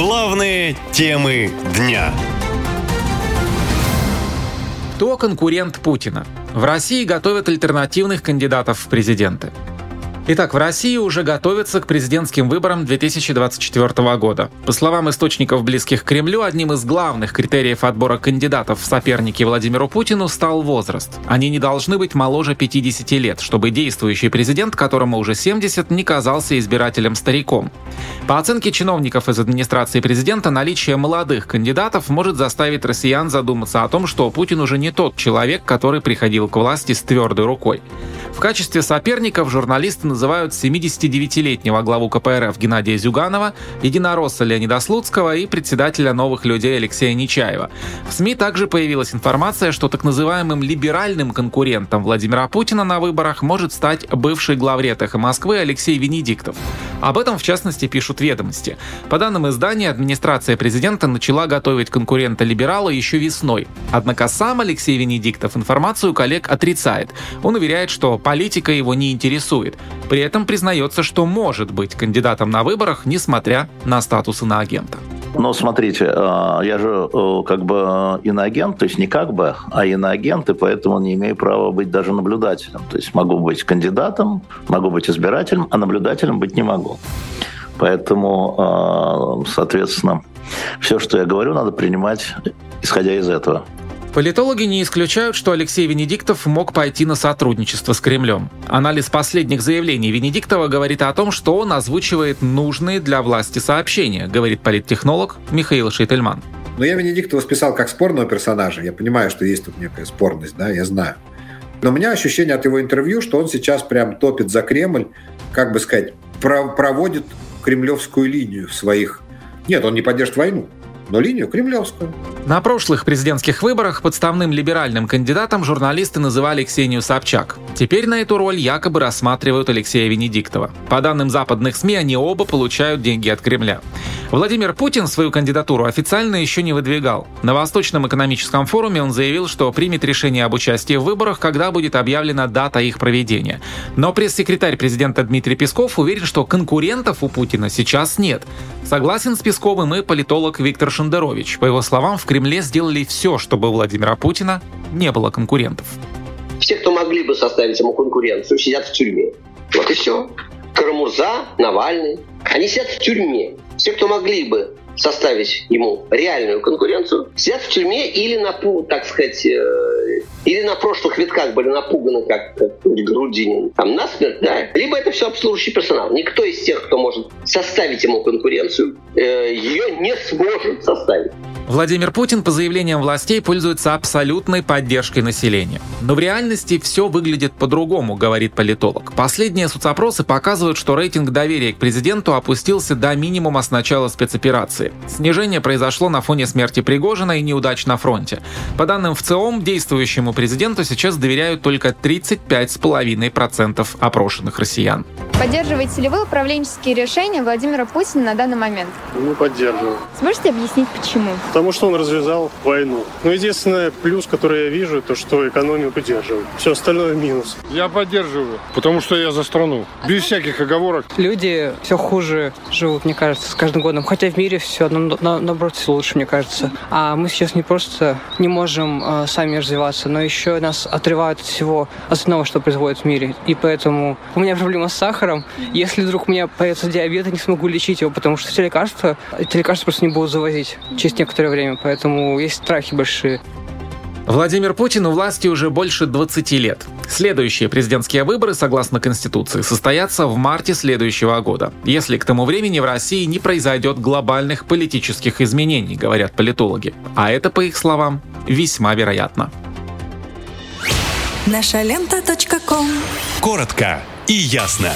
Главные темы дня. Кто конкурент Путина? В России готовят альтернативных кандидатов в президенты. Итак, в России уже готовятся к президентским выборам 2024 года. По словам источников, близких к Кремлю, одним из главных критериев отбора кандидатов в соперники Владимиру Путину стал возраст. Они не должны быть моложе 50 лет, чтобы действующий президент, которому уже 70, не казался избирателем стариком. По оценке чиновников из администрации президента, наличие молодых кандидатов может заставить россиян задуматься о том, что Путин уже не тот человек, который приходил к власти с твердой рукой. В качестве соперников журналисты называют 79-летнего главу КПРФ Геннадия Зюганова, единоросса Леонида Слуцкого и председателя «Новых людей» Алексея Нечаева. В СМИ также появилась информация, что так называемым либеральным конкурентом Владимира Путина на выборах может стать бывший главред «Эхо Москвы» Алексей Венедиктов. Об этом, в частности, пишут ведомости. По данным издания, администрация президента начала готовить конкурента либерала еще весной. Однако сам Алексей Венедиктов информацию коллег отрицает. Он уверяет, что политика его не интересует. При этом признается, что может быть кандидатом на выборах, несмотря на статус иноагента. Но смотрите, э, я же э, как бы иноагент, то есть не как бы, а иноагент, и поэтому не имею права быть даже наблюдателем. То есть могу быть кандидатом, могу быть избирателем, а наблюдателем быть не могу. Поэтому, э, соответственно, все, что я говорю, надо принимать исходя из этого. Политологи не исключают, что Алексей Венедиктов мог пойти на сотрудничество с Кремлем. Анализ последних заявлений Венедиктова говорит о том, что он озвучивает нужные для власти сообщения, говорит политтехнолог Михаил Шейтельман. Но я Венедиктова списал как спорного персонажа. Я понимаю, что есть тут некая спорность, да, я знаю. Но у меня ощущение от его интервью, что он сейчас прям топит за Кремль, как бы сказать, проводит кремлевскую линию в своих... Нет, он не поддержит войну, но линию кремлевскую. На прошлых президентских выборах подставным либеральным кандидатом журналисты называли Ксению Собчак. Теперь на эту роль якобы рассматривают Алексея Венедиктова. По данным западных СМИ, они оба получают деньги от Кремля. Владимир Путин свою кандидатуру официально еще не выдвигал. На Восточном экономическом форуме он заявил, что примет решение об участии в выборах, когда будет объявлена дата их проведения. Но пресс-секретарь президента Дмитрий Песков уверен, что конкурентов у Путина сейчас нет. Согласен с Песковым и политолог Виктор Шендерович. По его словам, в Кремле сделали все, чтобы у Владимира Путина не было конкурентов. Все, кто могли бы составить ему конкуренцию, сидят в тюрьме. Вот и все. Карамурза, Навальный. Они сидят в тюрьме. Все, кто могли бы составить ему реальную конкуренцию, сидят в тюрьме или на, так сказать, э, или на прошлых витках были напуганы, как, как Грудинин, там насмерть, да, либо это все обслуживающий персонал. Никто из тех, кто может составить ему конкуренцию, э, ее не сможет составить. Владимир Путин, по заявлениям властей, пользуется абсолютной поддержкой населения. Но в реальности все выглядит по-другому, говорит политолог. Последние соцопросы показывают, что рейтинг доверия к президенту опустился до минимума с начала спецоперации. Снижение произошло на фоне смерти Пригожина и неудач на фронте. По данным ВЦИОМ, действующему президенту сейчас доверяют только 35,5% опрошенных россиян. Поддерживаете ли вы управленческие решения Владимира Путина на данный момент? Не поддерживаю. Сможете объяснить, почему? Потому что он развязал войну. Но единственное плюс, который я вижу, то что экономию поддерживает. Все остальное минус. Я поддерживаю, потому что я за страну. Без всяких оговорок. Люди все хуже живут, мне кажется, с каждым годом. Хотя в мире все, на, на, наоборот, все лучше, мне кажется. А мы сейчас не просто не можем э, сами развиваться, но еще нас отрывают от всего остального, что происходит в мире. И поэтому у меня проблема с сахаром, сахаром. Если вдруг у меня появится диабет, я не смогу лечить его, потому что все лекарства, эти лекарства просто не будут завозить через некоторое время. Поэтому есть страхи большие. Владимир Путин у власти уже больше 20 лет. Следующие президентские выборы, согласно Конституции, состоятся в марте следующего года, если к тому времени в России не произойдет глобальных политических изменений, говорят политологи. А это, по их словам, весьма вероятно. Наша лента. Коротко и ясно.